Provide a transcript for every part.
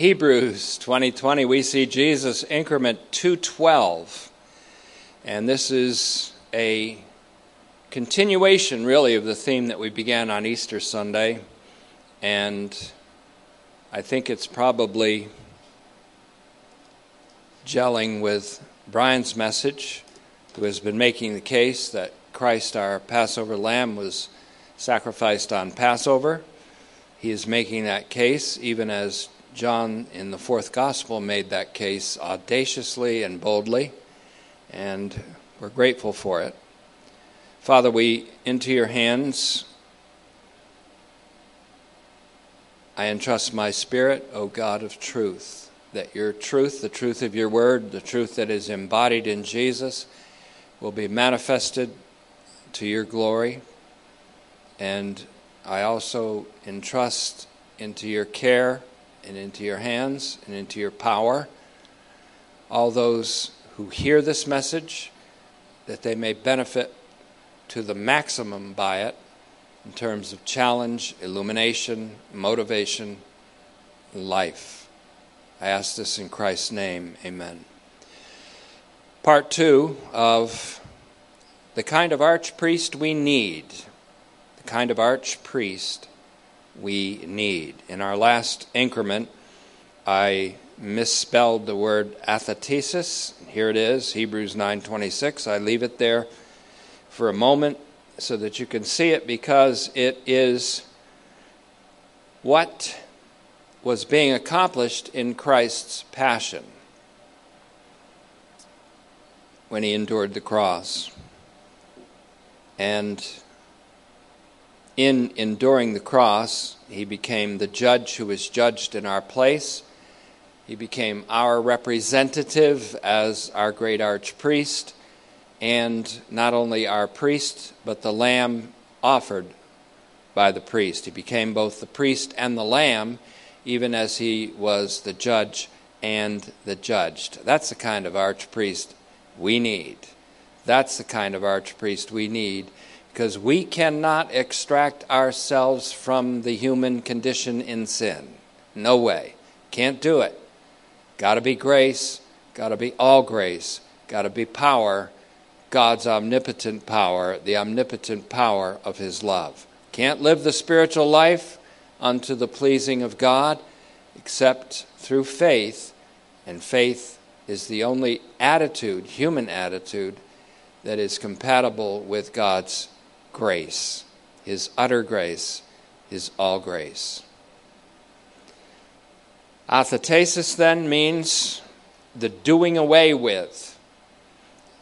Hebrews 2020, we see Jesus increment 212. And this is a continuation, really, of the theme that we began on Easter Sunday. And I think it's probably gelling with Brian's message, who has been making the case that Christ, our Passover lamb, was sacrificed on Passover. He is making that case even as John in the fourth gospel made that case audaciously and boldly, and we're grateful for it. Father, we into your hands I entrust my spirit, O God of truth, that your truth, the truth of your word, the truth that is embodied in Jesus, will be manifested to your glory. And I also entrust into your care and into your hands and into your power all those who hear this message, that they may benefit to the maximum by it in terms of challenge, illumination, motivation, life. I ask this in Christ's name. Amen. Part two of the kind of archpriest we need. The kind of archpriest we need. In our last increment, I misspelled the word athetesis. Here it is, Hebrews 9:26. I leave it there for a moment so that you can see it because it is what was being accomplished in Christ's passion when he endured the cross. And in enduring the cross, he became the judge who was judged in our place. He became our representative as our great archpriest, and not only our priest, but the lamb offered by the priest. He became both the priest and the lamb, even as he was the judge and the judged. That's the kind of archpriest we need. That's the kind of archpriest we need because we cannot extract ourselves from the human condition in sin. No way. Can't do it. Got to be grace, got to be all grace, got to be power, God's omnipotent power, the omnipotent power of His love. Can't live the spiritual life unto the pleasing of God except through faith, and faith is the only attitude, human attitude, that is compatible with God's grace, His utter grace, His all grace. Athetesis then means the doing away with,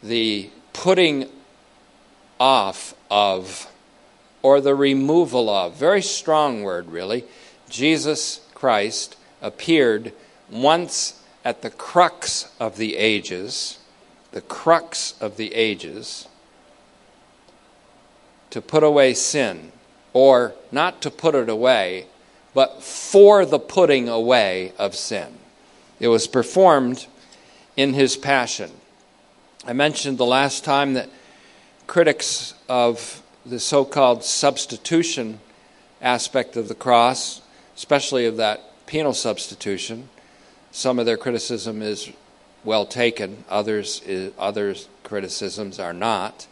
the putting off of, or the removal of. Very strong word, really. Jesus Christ appeared once at the crux of the ages, the crux of the ages, to put away sin, or not to put it away, but for the putting away of sin. It was performed in his passion. I mentioned the last time that critics of the so called substitution aspect of the cross, especially of that penal substitution, some of their criticism is well taken, others, others criticisms are not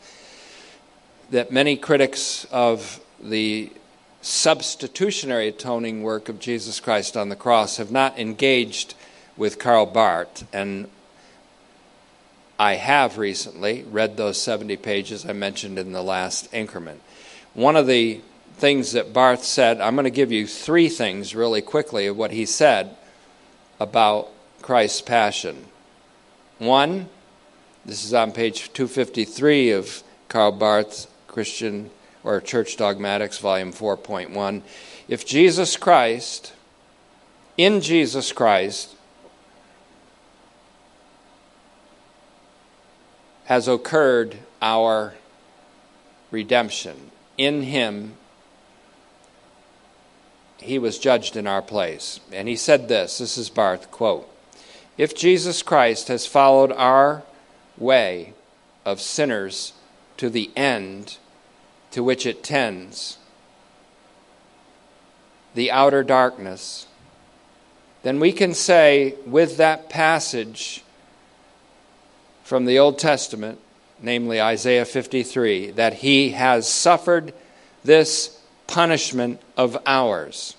that many critics of the substitutionary atoning work of Jesus Christ on the cross have not engaged with Karl Barth. And I have recently read those 70 pages I mentioned in the last increment. One of the things that Barth said, I'm going to give you three things really quickly of what he said about Christ's passion. One, this is on page 253 of Karl Barth's Christian or Church Dogmatics, volume 4.1. If Jesus Christ, in Jesus Christ, has occurred our redemption, in Him, He was judged in our place. And He said this this is Barth, quote, If Jesus Christ has followed our way of sinners to the end, to which it tends, the outer darkness, then we can say with that passage from the Old Testament, namely Isaiah 53, that he has suffered this punishment of ours.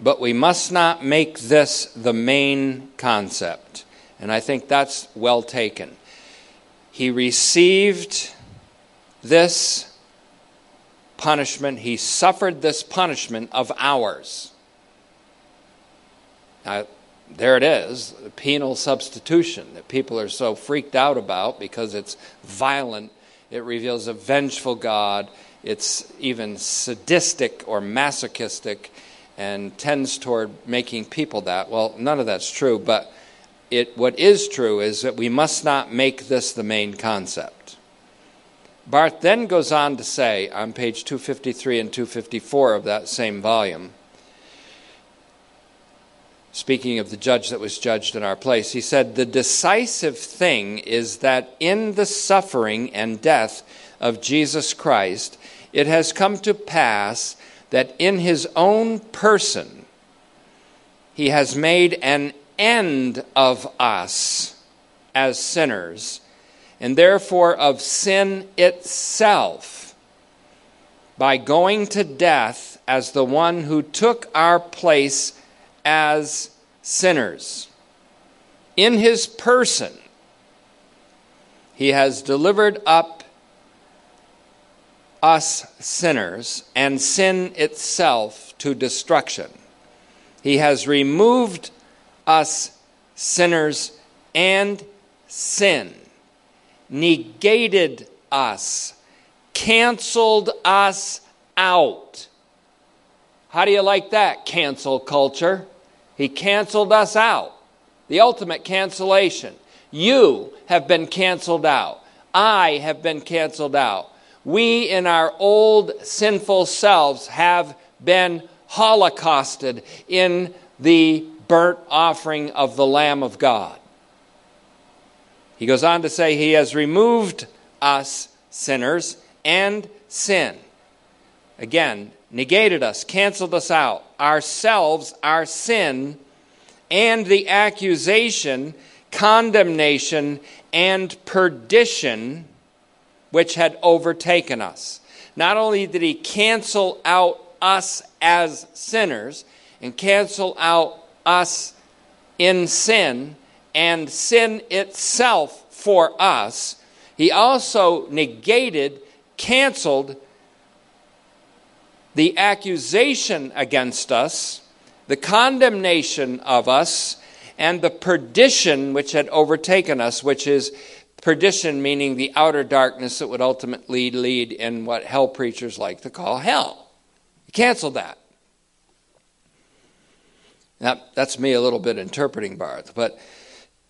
But we must not make this the main concept. And I think that's well taken. He received this punishment, he suffered this punishment of ours. Now, there it is, the penal substitution that people are so freaked out about because it's violent. It reveals a vengeful God. It's even sadistic or masochistic and tends toward making people that. Well, none of that's true, but it, what is true is that we must not make this the main concept. Barth then goes on to say on page 253 and 254 of that same volume, speaking of the judge that was judged in our place, he said, The decisive thing is that in the suffering and death of Jesus Christ, it has come to pass that in his own person he has made an end of us as sinners, and therefore of sin itself, by going to death as the one who took our place as sinners. In his person, he has delivered up us sinners and sin itself to destruction. He has removed us sinners and sin, negated us, canceled us out. How do you like that, cancel culture? He canceled us out. The ultimate cancellation. You have been canceled out. I have been canceled out we in our old sinful selves have been holocausted in the burnt offering of the Lamb of God. He goes on to say, He has removed us, sinners, and sin. Again, negated us, canceled us out, ourselves, our sin, and the accusation, condemnation, and perdition which had overtaken us. Not only did he cancel out us as sinners and cancel out us in sin and sin itself for us, he also negated, canceled the accusation against us, the condemnation of us, and the perdition which had overtaken us, which is Perdition meaning the outer darkness that would ultimately lead in what hell preachers like to call hell. He canceled that. Now, that's me a little bit interpreting Barth. But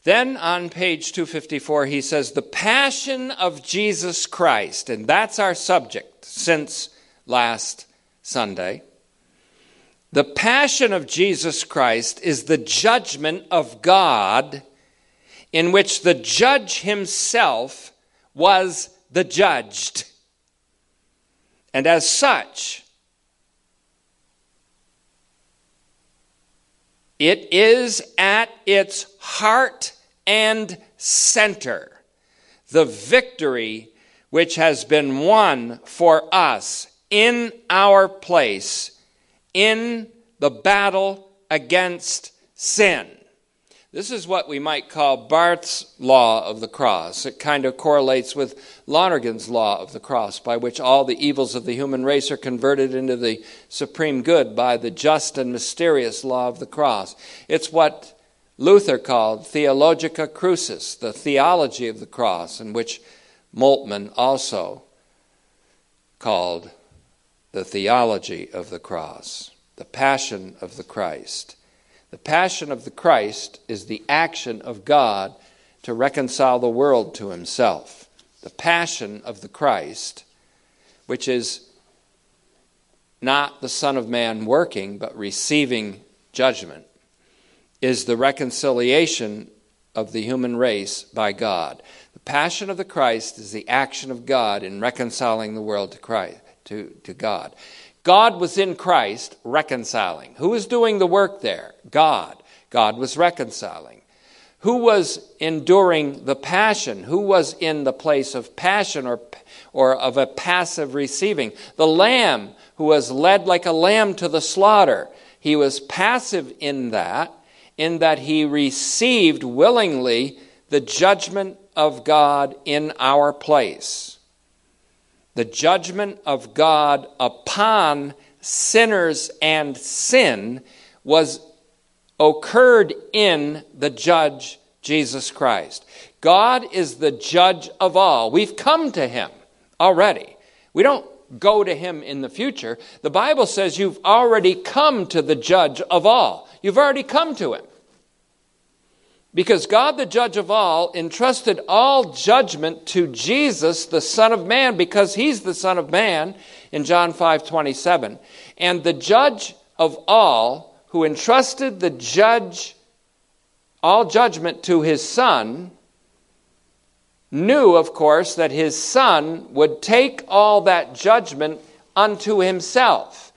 then on page 254, he says, The passion of Jesus Christ, and that's our subject since last Sunday. The passion of Jesus Christ is the judgment of God in which the judge himself was the judged. And as such, it is at its heart and center the victory which has been won for us in our place in the battle against sin. This is what we might call Barth's law of the cross. It kind of correlates with Lonergan's law of the cross, by which all the evils of the human race are converted into the supreme good by the just and mysterious law of the cross. It's what Luther called Theologia Crucis, the theology of the cross, and which Moltmann also called the theology of the cross, the passion of the Christ. The passion of the Christ is the action of God to reconcile the world to himself. The passion of the Christ, which is not the Son of Man working, but receiving judgment, is the reconciliation of the human race by God. The passion of the Christ is the action of God in reconciling the world to Christ, to, to God. God was in Christ reconciling. Who was doing the work there? God. God was reconciling. Who was enduring the passion? Who was in the place of passion or, or of a passive receiving? The Lamb who was led like a lamb to the slaughter. He was passive in that, in that he received willingly the judgment of God in our place. The judgment of God upon sinners and sin was occurred in the judge Jesus Christ. God is the judge of all. We've come to him already. We don't go to him in the future. The Bible says you've already come to the judge of all. You've already come to him. Because God, the judge of all, entrusted all judgment to Jesus, the Son of Man, because he's the Son of Man in John 5 27. And the judge of all, who entrusted the judge, all judgment to his Son, knew, of course, that his Son would take all that judgment unto himself.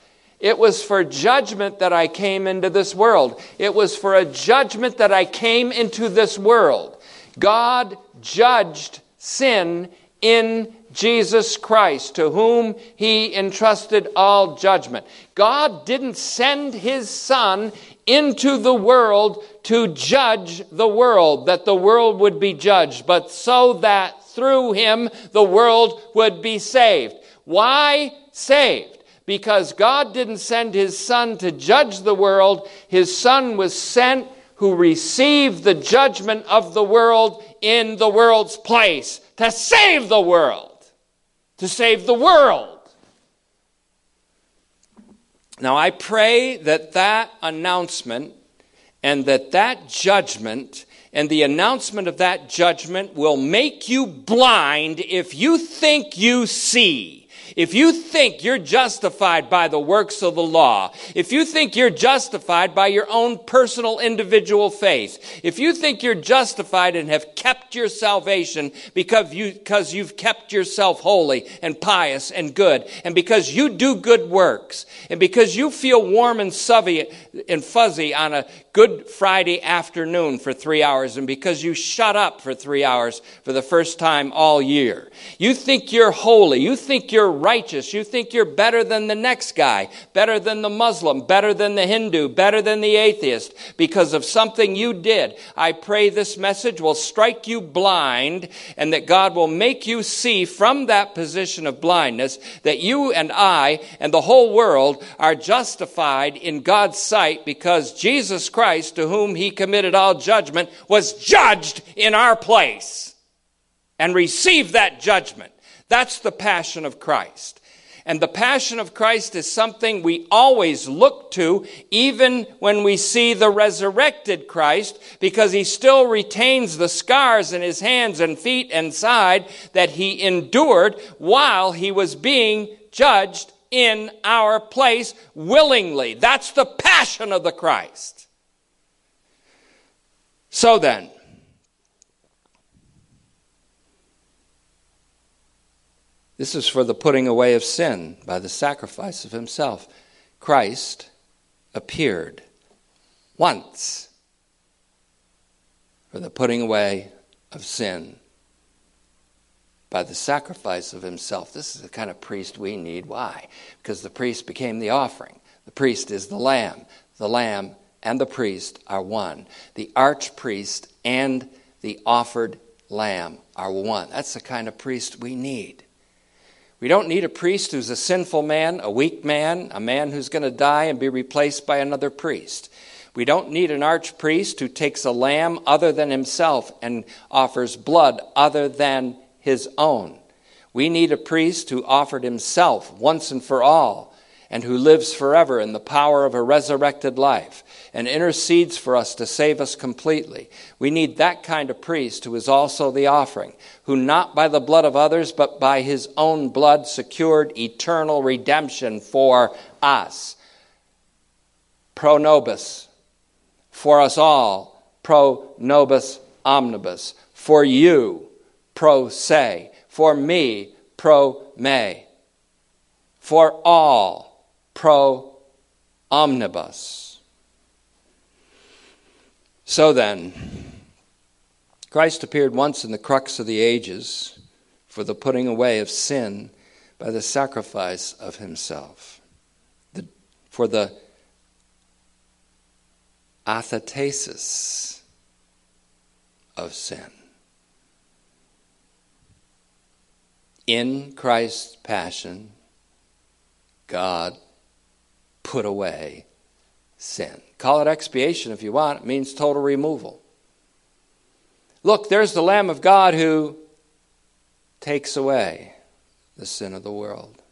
It was for judgment that I came into this world. It was for a judgment that I came into this world. God judged sin in Jesus Christ, to whom he entrusted all judgment. God didn't send his Son into the world to judge the world, that the world would be judged, but so that through him the world would be saved. Why saved? Because God didn't send his son to judge the world. His son was sent who received the judgment of the world in the world's place to save the world. To save the world. Now, I pray that that announcement and that that judgment and the announcement of that judgment will make you blind if you think you see. If you think you're justified by the works of the law, if you think you're justified by your own personal individual faith, if you think you're justified and have kept your salvation because, you, because you've kept yourself holy and pious and good, and because you do good works, and because you feel warm and fuzzy and fuzzy on a Good Friday afternoon for three hours, and because you shut up for three hours for the first time all year, you think you're holy, you think you're righteous. You think you're better than the next guy, better than the Muslim, better than the Hindu, better than the atheist because of something you did. I pray this message will strike you blind and that God will make you see from that position of blindness that you and I and the whole world are justified in God's sight because Jesus Christ, to whom he committed all judgment, was judged in our place and received that judgment. That's the passion of Christ. And the passion of Christ is something we always look to, even when we see the resurrected Christ, because he still retains the scars in his hands and feet and side that he endured while he was being judged in our place willingly. That's the passion of the Christ. So then, This is for the putting away of sin by the sacrifice of himself. Christ appeared once for the putting away of sin by the sacrifice of himself. This is the kind of priest we need. Why? Because the priest became the offering. The priest is the lamb. The lamb and the priest are one. The archpriest and the offered lamb are one. That's the kind of priest we need. We don't need a priest who's a sinful man, a weak man, a man who's going to die and be replaced by another priest. We don't need an archpriest who takes a lamb other than himself and offers blood other than his own. We need a priest who offered himself once and for all and who lives forever in the power of a resurrected life and intercedes for us to save us completely. We need that kind of priest who is also the offering, who not by the blood of others, but by his own blood secured eternal redemption for us. Pro nobis, for us all, pro nobis omnibus, for you, pro se, for me, pro me, for all pro omnibus. So then, Christ appeared once in the crux of the ages for the putting away of sin by the sacrifice of himself, the, for the athetesis of sin. In Christ's passion, God put away sin. Call it expiation if you want, it means total removal. Look, there's the Lamb of God who takes away the sin of the world.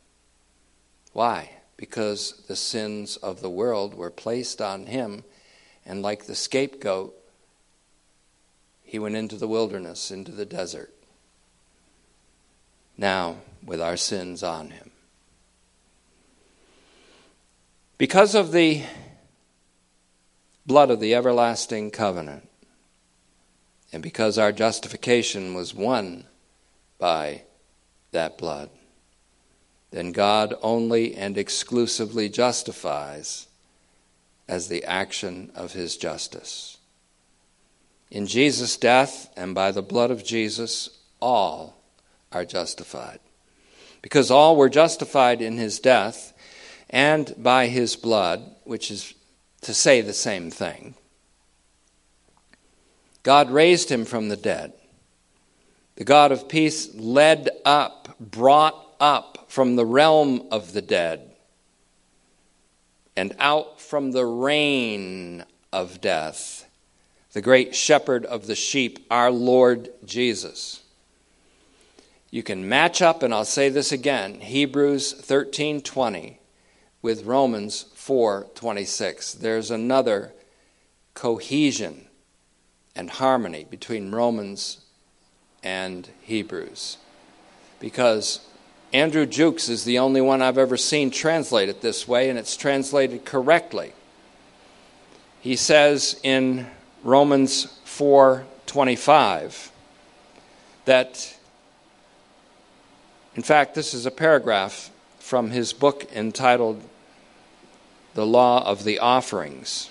Why? Because the sins of the world were placed on him, and like the scapegoat, he went into the wilderness, into the desert. Now, with our sins on him. Because of the blood of the everlasting covenant, and because our justification was won by that blood, then God only and exclusively justifies as the action of his justice. In Jesus' death and by the blood of Jesus, all are justified. Because all were justified in his death and by his blood, which is to say the same thing. God raised him from the dead. The God of peace led up, brought up from the realm of the dead and out from the reign of death, the great shepherd of the sheep, our Lord Jesus. You can match up, and I'll say this again Hebrews 13 20 with Romans 4 26. There's another cohesion and harmony between Romans and Hebrews. Because Andrew Jukes is the only one I've ever seen translate it this way, and it's translated correctly. He says in Romans 4:25 that in fact this is a paragraph from his book entitled The Law of the Offerings.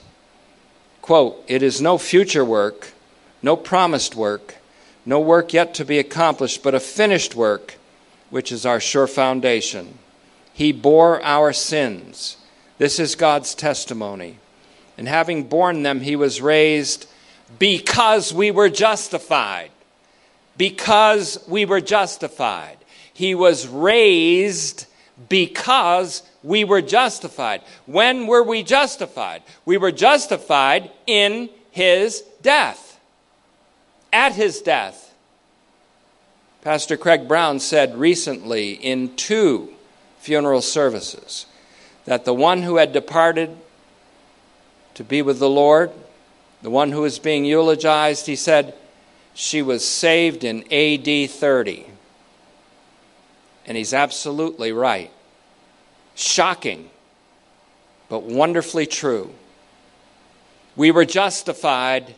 Quote, "It is no future work, no promised work, no work yet to be accomplished, but a finished work, which is our sure foundation. He bore our sins. This is God's testimony. And having borne them, he was raised because we were justified. Because we were justified. He was raised because we were justified. When were we justified? We were justified in his death at his death. Pastor Craig Brown said recently in two funeral services that the one who had departed to be with the Lord, the one who was being eulogized, he said, she was saved in AD 30. And he's absolutely right. Shocking, but wonderfully true. We were justified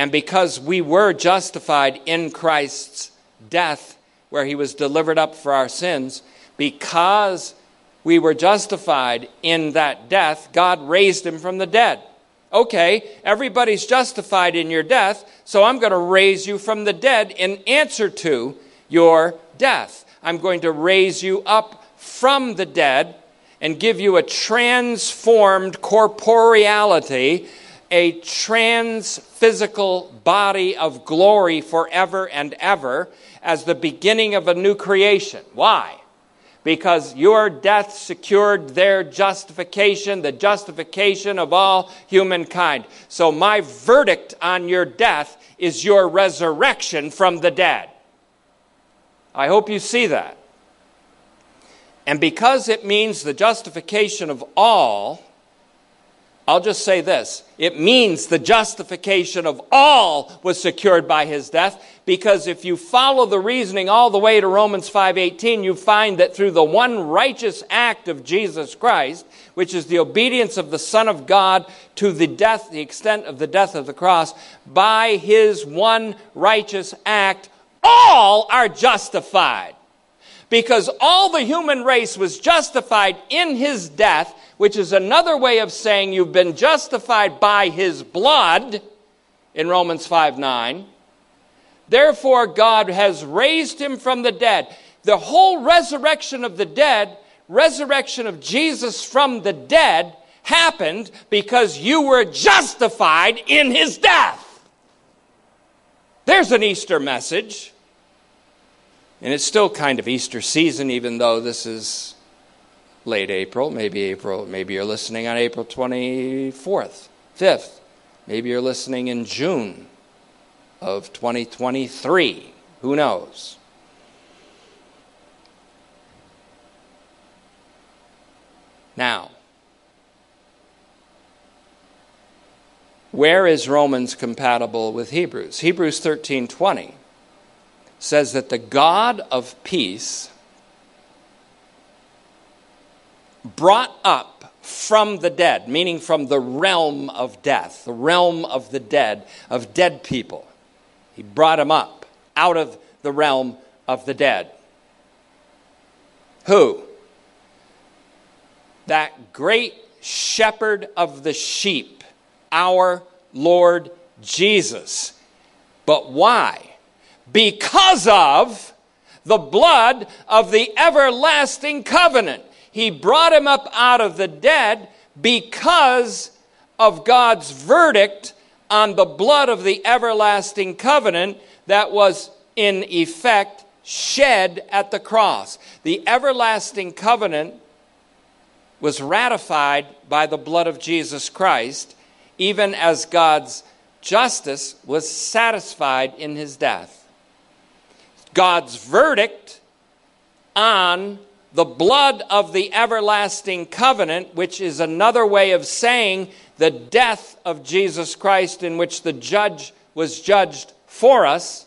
and because we were justified in Christ's death, where he was delivered up for our sins, because we were justified in that death, God raised him from the dead. Okay, everybody's justified in your death, so I'm going to raise you from the dead in answer to your death. I'm going to raise you up from the dead and give you a transformed corporeality a trans physical body of glory forever and ever as the beginning of a new creation. Why? Because your death secured their justification, the justification of all humankind. So, my verdict on your death is your resurrection from the dead. I hope you see that. And because it means the justification of all, I'll just say this it means the justification of all was secured by his death because if you follow the reasoning all the way to Romans 5:18 you find that through the one righteous act of Jesus Christ which is the obedience of the son of God to the death the extent of the death of the cross by his one righteous act all are justified because all the human race was justified in his death, which is another way of saying you've been justified by his blood in Romans 5 9. Therefore, God has raised him from the dead. The whole resurrection of the dead, resurrection of Jesus from the dead, happened because you were justified in his death. There's an Easter message. And it's still kind of Easter season, even though this is late April. Maybe April, maybe you're listening on April 24th, 5th. Maybe you're listening in June of 2023. Who knows? Now, where is Romans compatible with Hebrews? Hebrews 13:20 says that the God of peace brought up from the dead, meaning from the realm of death, the realm of the dead, of dead people. He brought him up out of the realm of the dead. Who? That great shepherd of the sheep, our Lord Jesus. But why? because of the blood of the everlasting covenant. He brought him up out of the dead because of God's verdict on the blood of the everlasting covenant that was in effect shed at the cross. The everlasting covenant was ratified by the blood of Jesus Christ, even as God's justice was satisfied in his death. God's verdict on the blood of the everlasting covenant, which is another way of saying the death of Jesus Christ, in which the judge was judged for us.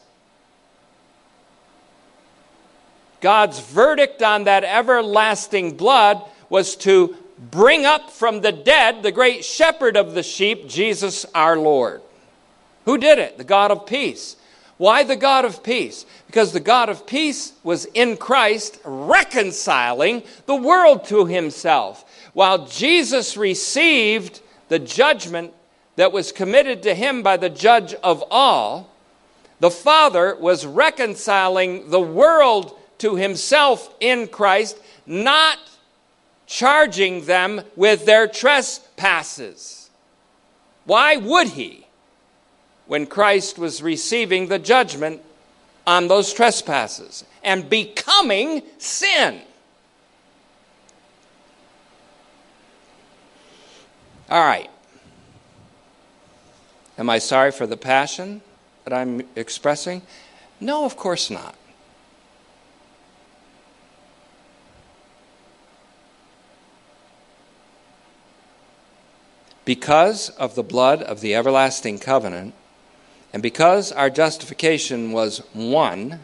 God's verdict on that everlasting blood was to bring up from the dead the great shepherd of the sheep, Jesus our Lord. Who did it? The God of peace. Why the God of peace? Because the God of peace was in Christ reconciling the world to himself. While Jesus received the judgment that was committed to him by the judge of all, the Father was reconciling the world to himself in Christ, not charging them with their trespasses. Why would he? when Christ was receiving the judgment on those trespasses and becoming sin. All right. Am I sorry for the passion that I'm expressing? No, of course not. Because of the blood of the everlasting covenant, and because our justification was won,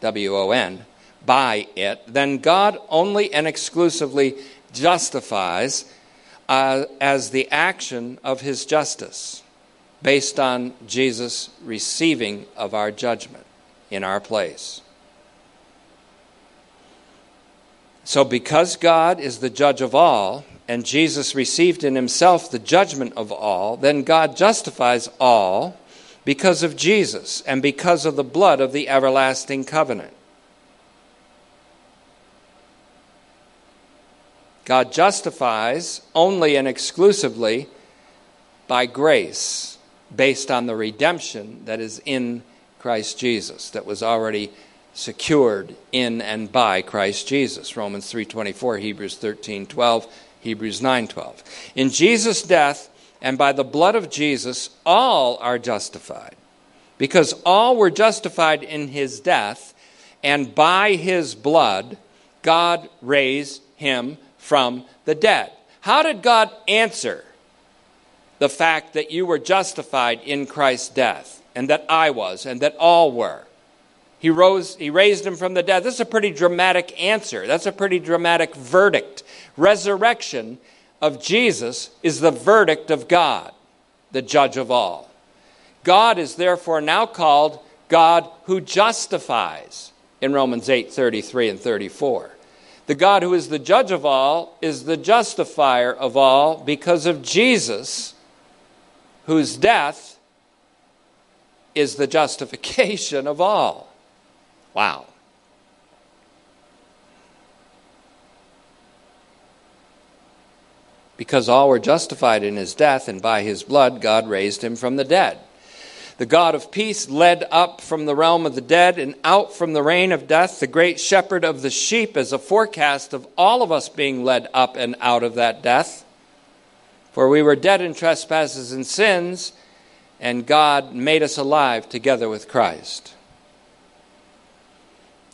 W O N, by it, then God only and exclusively justifies uh, as the action of his justice based on Jesus receiving of our judgment in our place. So, because God is the judge of all, and Jesus received in himself the judgment of all, then God justifies all because of Jesus and because of the blood of the everlasting covenant. God justifies only and exclusively by grace based on the redemption that is in Christ Jesus that was already secured in and by Christ Jesus Romans 3:24 Hebrews 13:12 Hebrews 9:12 In Jesus death and by the blood of Jesus, all are justified. Because all were justified in his death, and by his blood, God raised him from the dead. How did God answer the fact that you were justified in Christ's death, and that I was, and that all were? He rose, he raised him from the dead. This is a pretty dramatic answer. That's a pretty dramatic verdict. Resurrection of Jesus is the verdict of God, the judge of all. God is therefore now called God who justifies. in Romans 8 33 and 34. The God who is the judge of all is the justifier of all because of Jesus, whose death is the justification of all. Wow. Because all were justified in his death, and by his blood God raised him from the dead. The God of peace led up from the realm of the dead and out from the reign of death the great shepherd of the sheep as a forecast of all of us being led up and out of that death. For we were dead in trespasses and sins, and God made us alive together with Christ.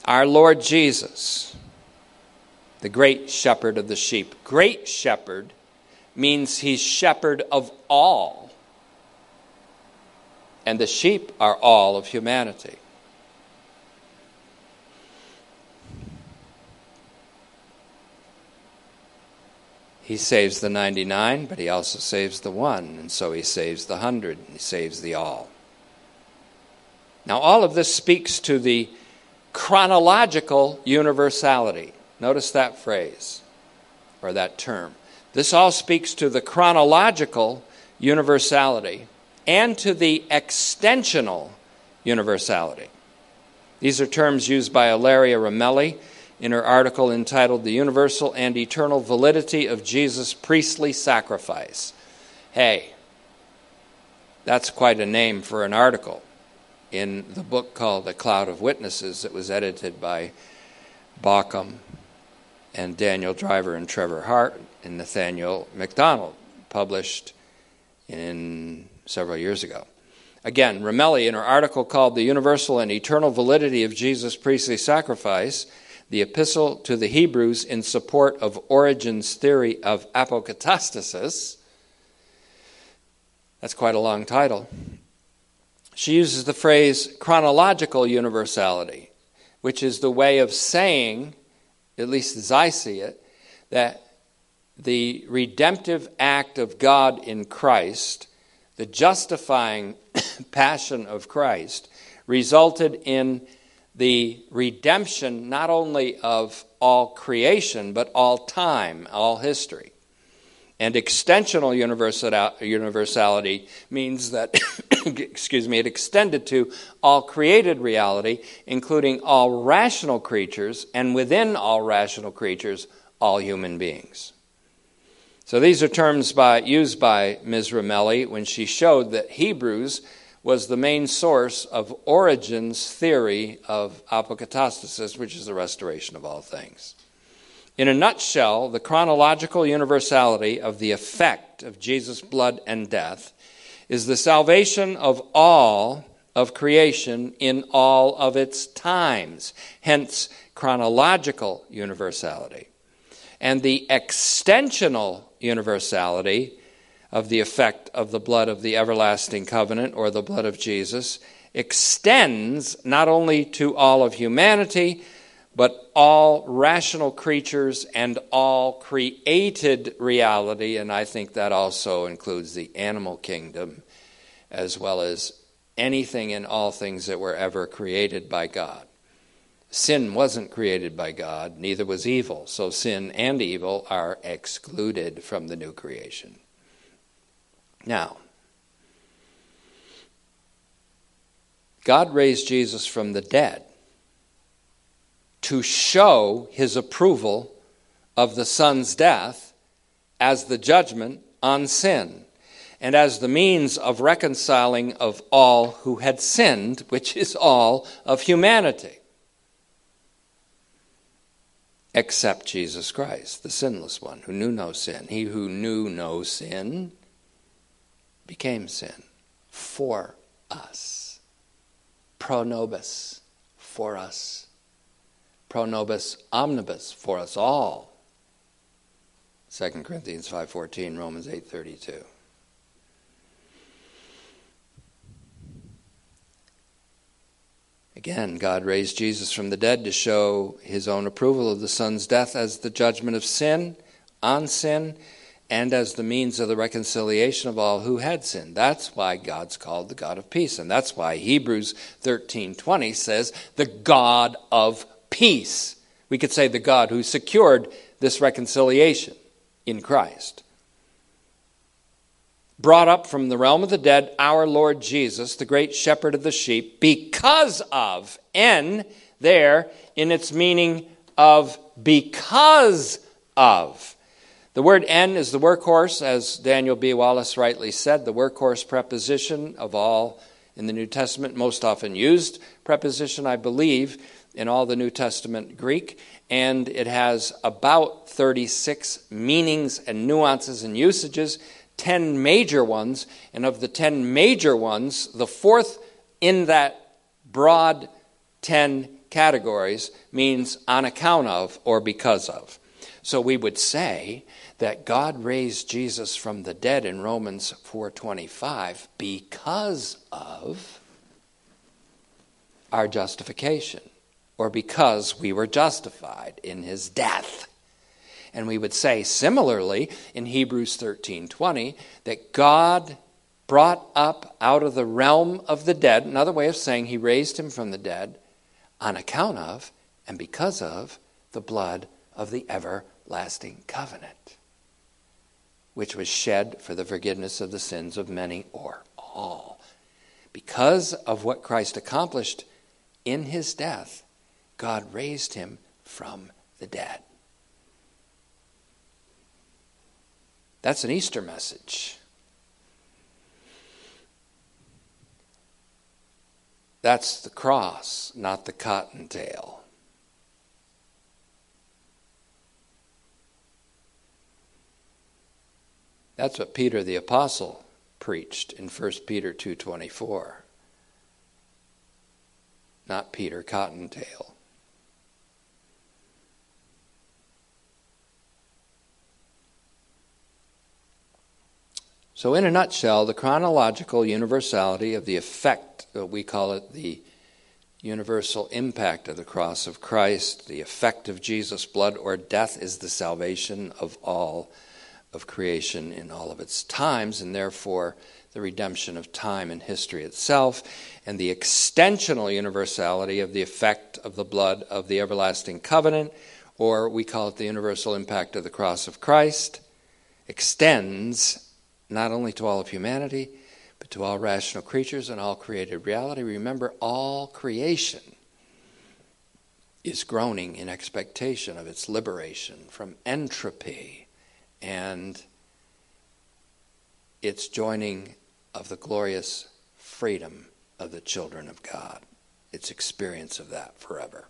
Our Lord Jesus, the great shepherd of the sheep. Great shepherd means he's shepherd of all and the sheep are all of humanity. He saves the 99, but he also saves the one, and so he saves the 100, and he saves the all. Now, all of this speaks to the chronological universality. Notice that phrase or that term. This all speaks to the chronological universality and to the extensional universality. These are terms used by Ilaria Ramelli in her article entitled The Universal and Eternal Validity of Jesus' Priestly Sacrifice. Hey, that's quite a name for an article in the book called The Cloud of Witnesses that was edited by Bauckham and Daniel Driver and Trevor Hart and Nathaniel McDonald, published in several years ago. Again, Ramelli, in her article called The Universal and Eternal Validity of Jesus' Priestly Sacrifice, the epistle to the Hebrews in support of Origen's theory of apokatastasis, that's quite a long title. She uses the phrase chronological universality, which is the way of saying, at least as I see it, that the redemptive act of God in Christ the justifying passion of Christ resulted in the redemption not only of all creation, but all time, all history. And extensional universality means that, excuse me, it extended to all created reality, including all rational creatures, and within all rational creatures, all human beings. So these are terms by, used by Ms. Ramelli when she showed that Hebrews was the main source of Origen's theory of apokatastasis, which is the restoration of all things. In a nutshell, the chronological universality of the effect of Jesus' blood and death is the salvation of all of creation in all of its times, hence chronological universality. And the extensional universality of the effect of the blood of the everlasting covenant or the blood of Jesus extends not only to all of humanity, but all rational creatures and all created reality, and I think that also includes the animal kingdom as well as anything and all things that were ever created by God. Sin wasn't created by God, neither was evil. So sin and evil are excluded from the new creation. Now, God raised Jesus from the dead to show his approval of the Son's death as the judgment on sin and as the means of reconciling of all who had sinned, which is all of humanity except Jesus Christ, the sinless one, who knew no sin. He who knew no sin became sin for us. Pro nobis, for us. Pro nobis omnibus, for us all. 2 Corinthians 5.14, Romans 8.32. Again, God raised Jesus from the dead to show his own approval of the Son's death as the judgment of sin, on sin, and as the means of the reconciliation of all who had sinned. That's why God's called the God of peace. And that's why Hebrews 13:20 says the God of peace. We could say the God who secured this reconciliation in Christ. Brought up from the realm of the dead, our Lord Jesus, the great shepherd of the sheep, because of, en there in its meaning of because of. The word en is the workhorse, as Daniel B. Wallace rightly said, the workhorse preposition of all in the New Testament, most often used preposition, I believe, in all the New Testament Greek. And it has about 36 meanings and nuances and usages, 10 major ones. And of the 10 major ones, the fourth in that broad 10 categories means on account of or because of. So we would say that God raised Jesus from the dead in Romans 4:25 because of our justification or because we were justified in his death. And we would say similarly in Hebrews 13:20 that God brought up out of the realm of the dead, another way of saying he raised him from the dead on account of and because of the blood of the everlasting covenant which was shed for the forgiveness of the sins of many or all. Because of what Christ accomplished in his death, God raised him from the dead. That's an Easter message. That's the cross, not the cottontail. That's what Peter the apostle preached in 1 Peter 2:24. Not Peter Cottontail. So, in a nutshell, the chronological universality of the effect, uh, we call it the universal impact of the cross of Christ, the effect of Jesus' blood or death is the salvation of all of creation in all of its times, and therefore the redemption of time and history itself, and the extensional universality of the effect of the blood of the everlasting covenant, or we call it the universal impact of the cross of Christ, extends not only to all of humanity, but to all rational creatures and all created reality. Remember, all creation is groaning in expectation of its liberation from entropy and its joining of the glorious freedom of the children of God, its experience of that forever.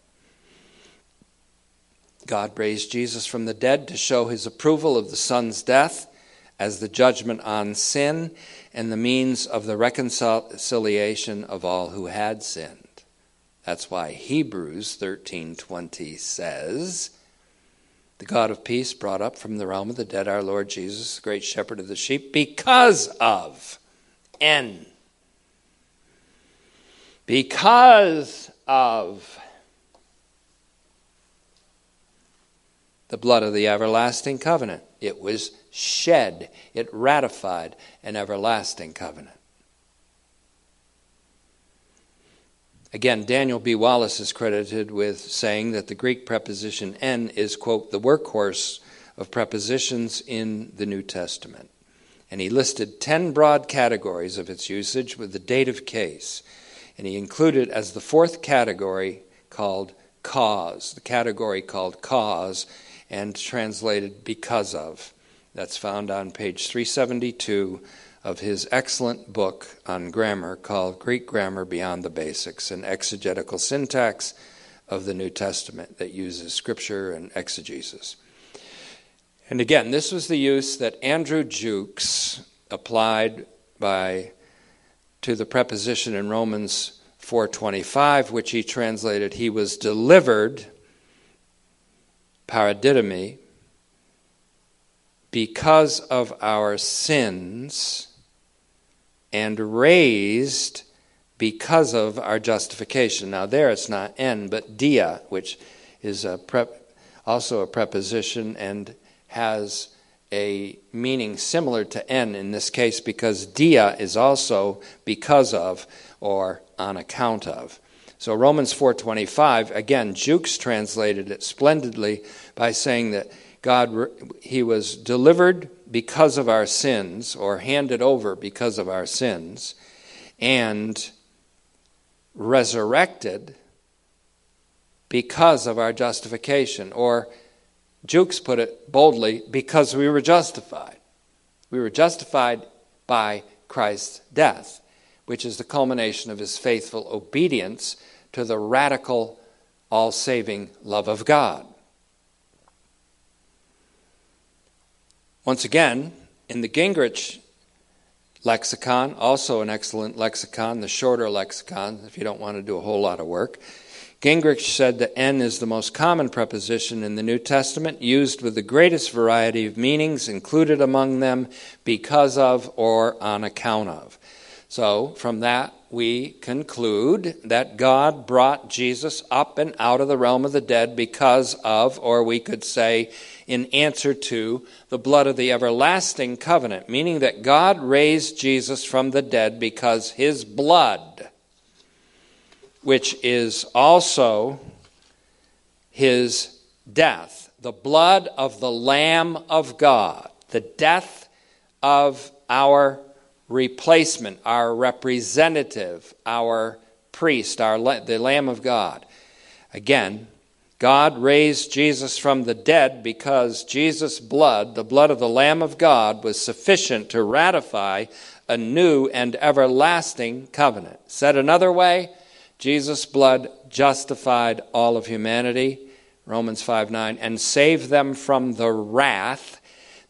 God raised Jesus from the dead to show his approval of the Son's death as the judgment on sin and the means of the reconciliation of all who had sinned. That's why Hebrews 13:20 says, the God of peace brought up from the realm of the dead our Lord Jesus, the great shepherd of the sheep, because of en. Because of the blood of the everlasting covenant. It was shed, it ratified an everlasting covenant. Again, Daniel B. Wallace is credited with saying that the Greek preposition en is, quote, the workhorse of prepositions in the New Testament. And he listed 10 broad categories of its usage with the dative case. And he included as the fourth category called cause, the category called cause, and translated because of. That's found on page 372 of his excellent book on grammar called Greek Grammar Beyond the Basics, an exegetical syntax of the New Testament that uses scripture and exegesis. And again, this was the use that Andrew Jukes applied by to the preposition in Romans 4:25 which he translated he was delivered paradidomi because of our sins and raised because of our justification. Now, there it's not en, but dia, which is a prep, also a preposition and has a meaning similar to en in this case because dia is also because of or on account of. So Romans 4:25 again Jukes translated it splendidly by saying that God he was delivered because of our sins or handed over because of our sins and resurrected because of our justification or Jukes put it boldly because we were justified. We were justified by Christ's death, which is the culmination of his faithful obedience to the radical, all saving love of God. Once again, in the Gingrich lexicon, also an excellent lexicon, the shorter lexicon, if you don't want to do a whole lot of work, Gingrich said that en is the most common preposition in the New Testament, used with the greatest variety of meanings, included among them because of or on account of. So, from that, we conclude that God brought Jesus up and out of the realm of the dead because of, or we could say, in answer to, the blood of the everlasting covenant, meaning that God raised Jesus from the dead because his blood which is also his death, the blood of the Lamb of God, the death of our replacement, our representative, our priest, our, the Lamb of God. Again, God raised Jesus from the dead because Jesus' blood, the blood of the Lamb of God, was sufficient to ratify a new and everlasting covenant. Said another way, Jesus' blood justified all of humanity, Romans 5 9, and saved them from the wrath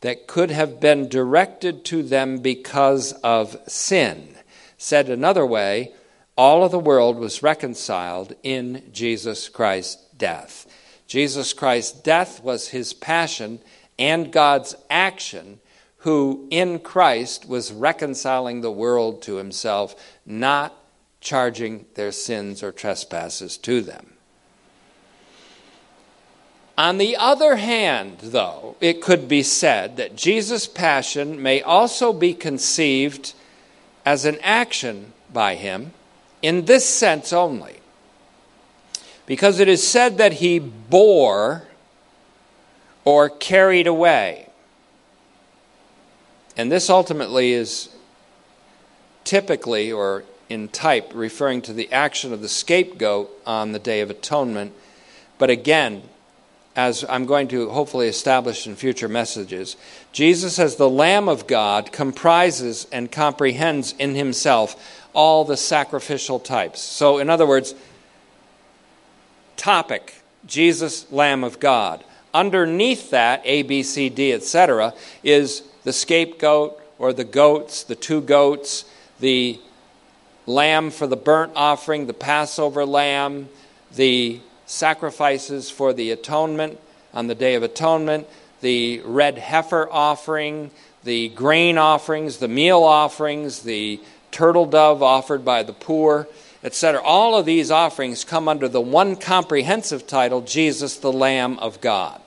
that could have been directed to them because of sin. Said another way, all of the world was reconciled in Jesus Christ's death. Jesus Christ's death was his passion and God's action, who in Christ was reconciling the world to himself, not charging their sins or trespasses to them. On the other hand, though, it could be said that Jesus' passion may also be conceived as an action by him in this sense only. Because it is said that he bore or carried away. And this ultimately is typically or in type, referring to the action of the scapegoat on the Day of Atonement. But again, as I'm going to hopefully establish in future messages, Jesus as the Lamb of God comprises and comprehends in himself all the sacrificial types. So, in other words, topic Jesus, Lamb of God. Underneath that, A, B, C, D, etc., is the scapegoat or the goats, the two goats, the lamb for the burnt offering, the Passover lamb, the sacrifices for the atonement on the Day of Atonement, the red heifer offering, the grain offerings, the meal offerings, the turtle dove offered by the poor, etc. All of these offerings come under the one comprehensive title Jesus, the Lamb of God.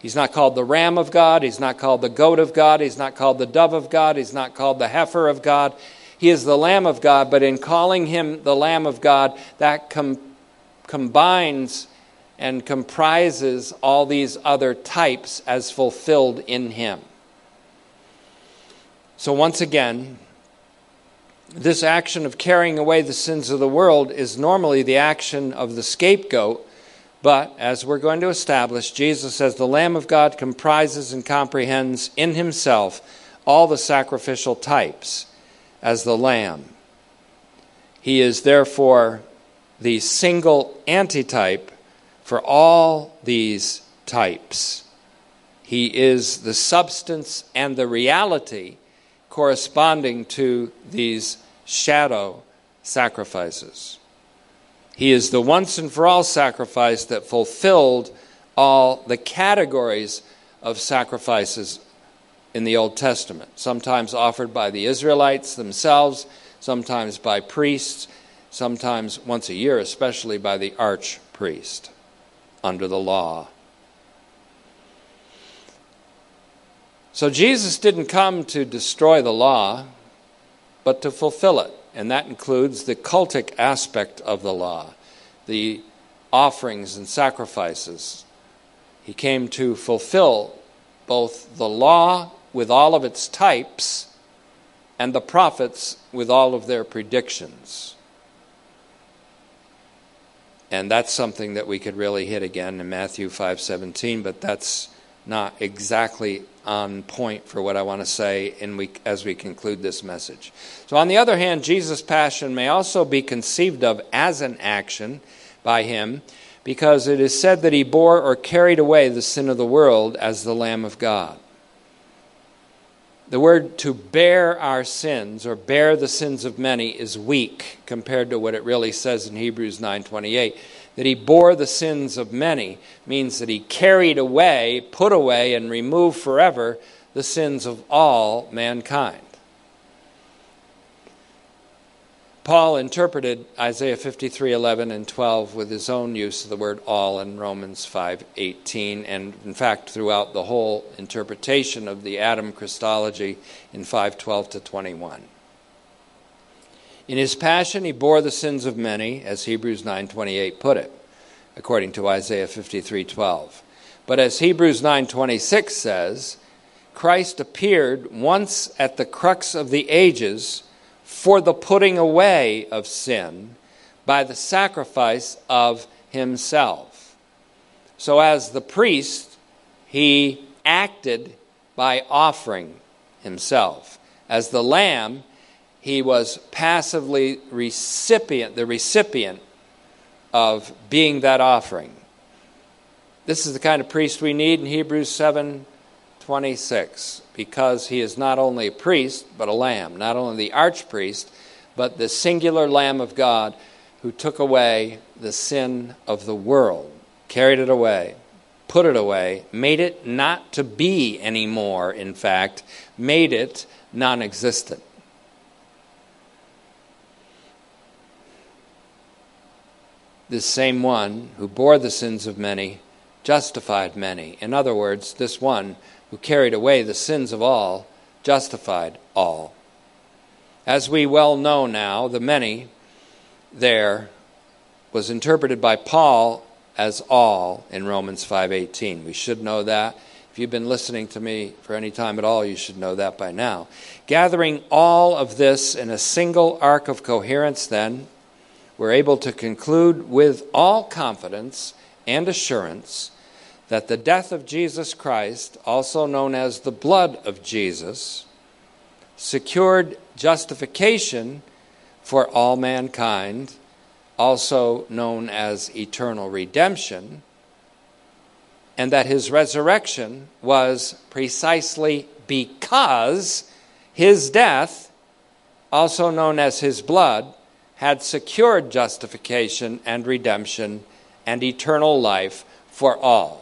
He's not called the Ram of God. He's not called the Goat of God. He's not called the Dove of God. He's not called the Heifer of God. He is the Lamb of God, but in calling him the Lamb of God, that com- combines and comprises all these other types as fulfilled in him. So, once again, this action of carrying away the sins of the world is normally the action of the scapegoat. But as we're going to establish, Jesus, as the Lamb of God, comprises and comprehends in himself all the sacrificial types as the Lamb. He is therefore the single antitype for all these types. He is the substance and the reality corresponding to these shadow sacrifices. He is the once and for all sacrifice that fulfilled all the categories of sacrifices in the Old Testament, sometimes offered by the Israelites themselves, sometimes by priests, sometimes once a year, especially by the archpriest under the law. So Jesus didn't come to destroy the law, but to fulfill it. And that includes the cultic aspect of the law, the offerings and sacrifices. He came to fulfill both the law with all of its types and the prophets with all of their predictions. And that's something that we could really hit again in Matthew 5:17, but that's not exactly on point for what I want to say in we, as we conclude this message. So, on the other hand, Jesus' passion may also be conceived of as an action by him because it is said that he bore or carried away the sin of the world as the Lamb of God. The word to bear our sins or bear the sins of many is weak compared to what it really says in Hebrews 9:28 that he bore the sins of many means that he carried away, put away and removed forever the sins of all mankind. Paul interpreted Isaiah 53:11 and 12 with his own use of the word all in Romans 5:18 and in fact throughout the whole interpretation of the Adam Christology in 5:12 to 21. In his passion he bore the sins of many as Hebrews 9:28 put it according to Isaiah 53:12. But as Hebrews 9:26 says, Christ appeared once at the crux of the ages for the putting away of sin by the sacrifice of himself. So, as the priest, he acted by offering himself. As the lamb, he was passively recipient, the recipient of being that offering. This is the kind of priest we need in Hebrews 7 26 because he is not only a priest, but a lamb, not only the archpriest, but the singular Lamb of God who took away the sin of the world, carried it away, put it away, made it not to be anymore, in fact, made it non existent. This same one who bore the sins of many justified many. In other words, this one who carried away the sins of all, justified all. As we well know now, the many there was interpreted by Paul as all in Romans 5:18. We should know that. If you've been listening to me for any time at all, you should know that by now. Gathering all of this in a single arc of coherence, then, we're able to conclude with all confidence and assurance that the death of Jesus Christ, also known as the blood of Jesus, secured justification for all mankind, also known as eternal redemption, and that his resurrection was precisely because his death, also known as his blood, had secured justification and redemption and eternal life for all.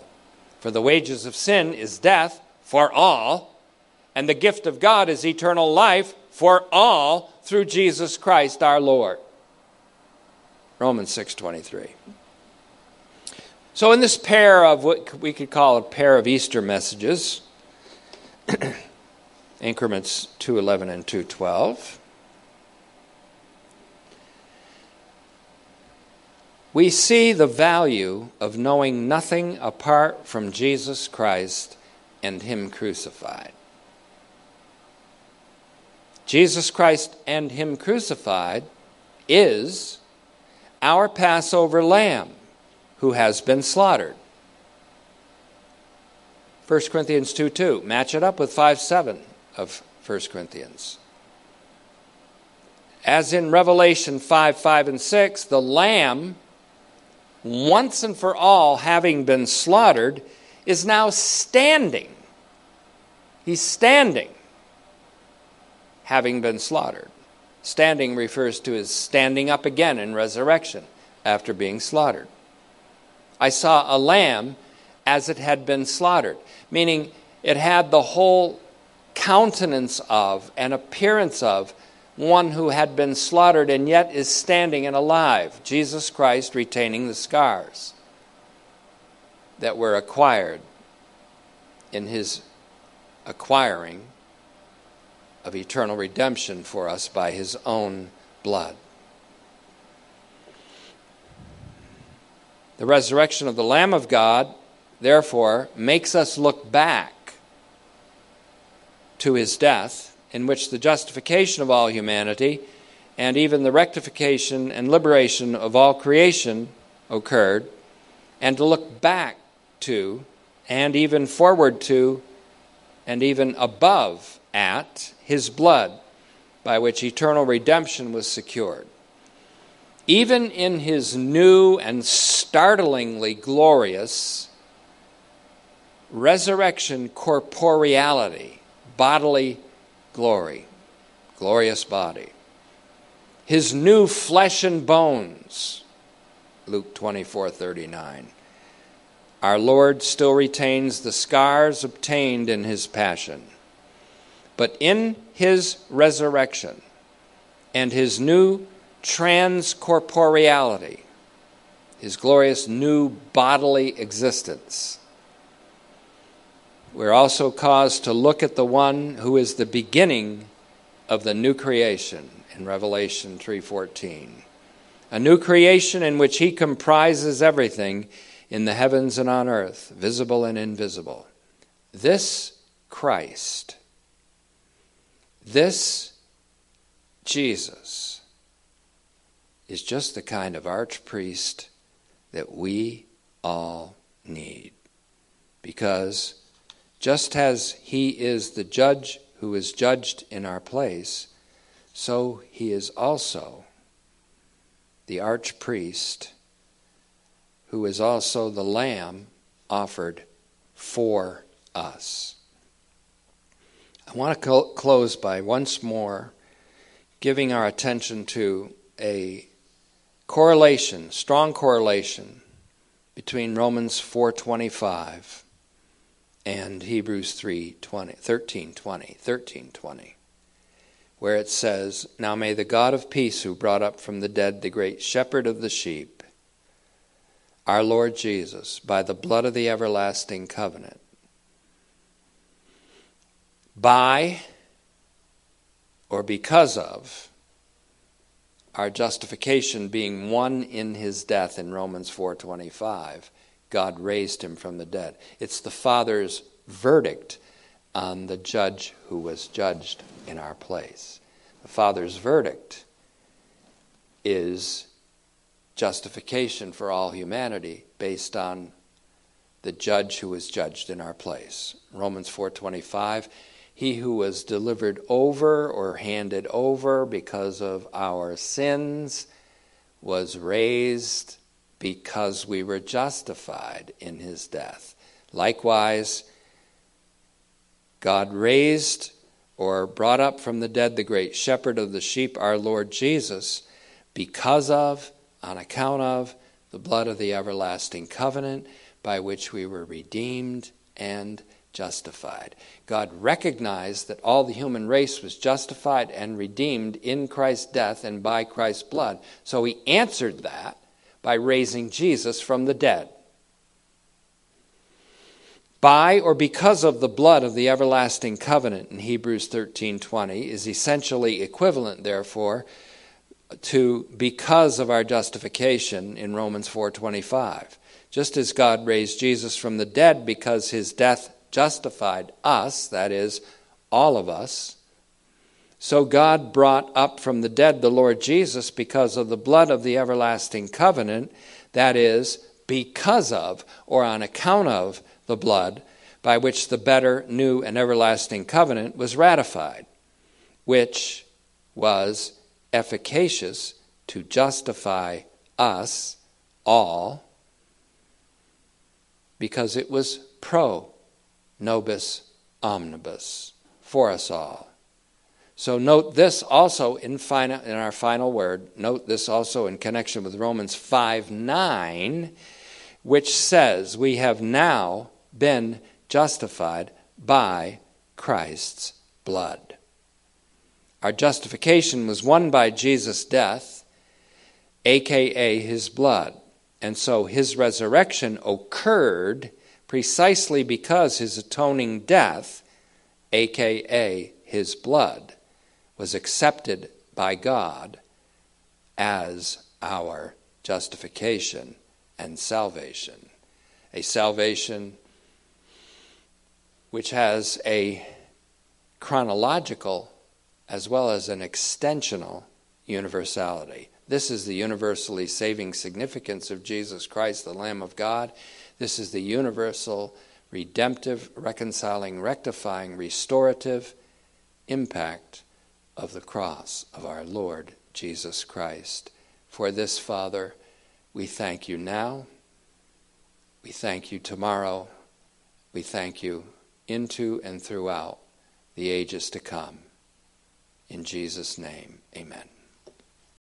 For the wages of sin is death for all, and the gift of God is eternal life for all through Jesus Christ our Lord. Romans 6:23. So in this pair of what we could call a pair of Easter messages, increments 211 and 212, we see the value of knowing nothing apart from Jesus Christ and Him crucified. Jesus Christ and Him crucified is our Passover lamb who has been slaughtered. 1 Corinthians 2 2. Match it up with 5 7 of 1 Corinthians. As in Revelation 5 5 and 6, the lamb once and for all having been slaughtered, is now standing. He's standing, having been slaughtered. Standing refers to his standing up again in resurrection after being slaughtered. I saw a lamb as it had been slaughtered, meaning it had the whole countenance of and appearance of one who had been slaughtered and yet is standing and alive, Jesus Christ retaining the scars that were acquired in his acquiring of eternal redemption for us by his own blood. The resurrection of the Lamb of God, therefore, makes us look back to his death, in which the justification of all humanity and even the rectification and liberation of all creation occurred, and to look back to, and even forward to, and even above at his blood, by which eternal redemption was secured. Even in his new and startlingly glorious resurrection corporeality, bodily glory, glorious body, his new flesh and bones, Luke 24 39. Our Lord still retains the scars obtained in his passion. But in his resurrection and his new transcorporeality, his glorious new bodily existence, we're also caused to look at the one who is the beginning of the new creation in Revelation 3:14. A new creation in which he comprises everything in the heavens and on earth, visible and invisible. This Christ, this Jesus, is just the kind of archpriest that we all need. Because just as he is the judge who is judged in our place, so he is also the archpriest who is also the lamb offered for us. I want to close by once more giving our attention to a correlation, strong correlation between Romans 4:25 and Hebrews 3:20, 13:20, 13:20 where it says, "Now may the God of peace who brought up from the dead the great shepherd of the sheep our Lord Jesus, by the blood of the everlasting covenant, by or because of our justification being won in his death in Romans 4:25 God raised him from the dead it's the father's verdict on the judge who was judged in our place the father's verdict is justification for all humanity based on the judge who was judged in our place. Romans 4:25 he who was delivered over or handed over because of our sins was raised because we were justified in his death. Likewise, God raised or brought up from the dead the great shepherd of the sheep, our Lord Jesus, because of on account of the blood of the everlasting covenant by which we were redeemed and justified. God recognized that all the human race was justified and redeemed in Christ's death and by Christ's blood. So he answered that by raising Jesus from the dead. By or because of the blood of the everlasting covenant in Hebrews 13:20 is essentially equivalent therefore to because of our justification in Romans 4:25. Just as God raised Jesus from the dead because his death justified us, that is all of us, so God brought up from the dead the Lord Jesus because of the blood of the everlasting covenant, that is because of or on account of the blood by which the better, new, and everlasting covenant was ratified, which was efficacious to justify us all because it was pro nobis omnibus for us all. So note this also in, final, in our final word, note this also in connection with Romans 5 9, which says, We have now been justified by Christ's blood. Our justification was won by Jesus' death, aka his blood. And so his resurrection occurred precisely because his atoning death aka his blood, was accepted by God as our justification and salvation. A salvation which has a chronological as well as an extensional universality. This is the universally saving significance of Jesus Christ, the Lamb of God. This is the universal, redemptive, reconciling, rectifying, restorative impact of the cross of our Lord Jesus Christ. For this, Father, we thank you now. We thank you tomorrow. We thank you into and throughout the ages to come. In Jesus' name, amen.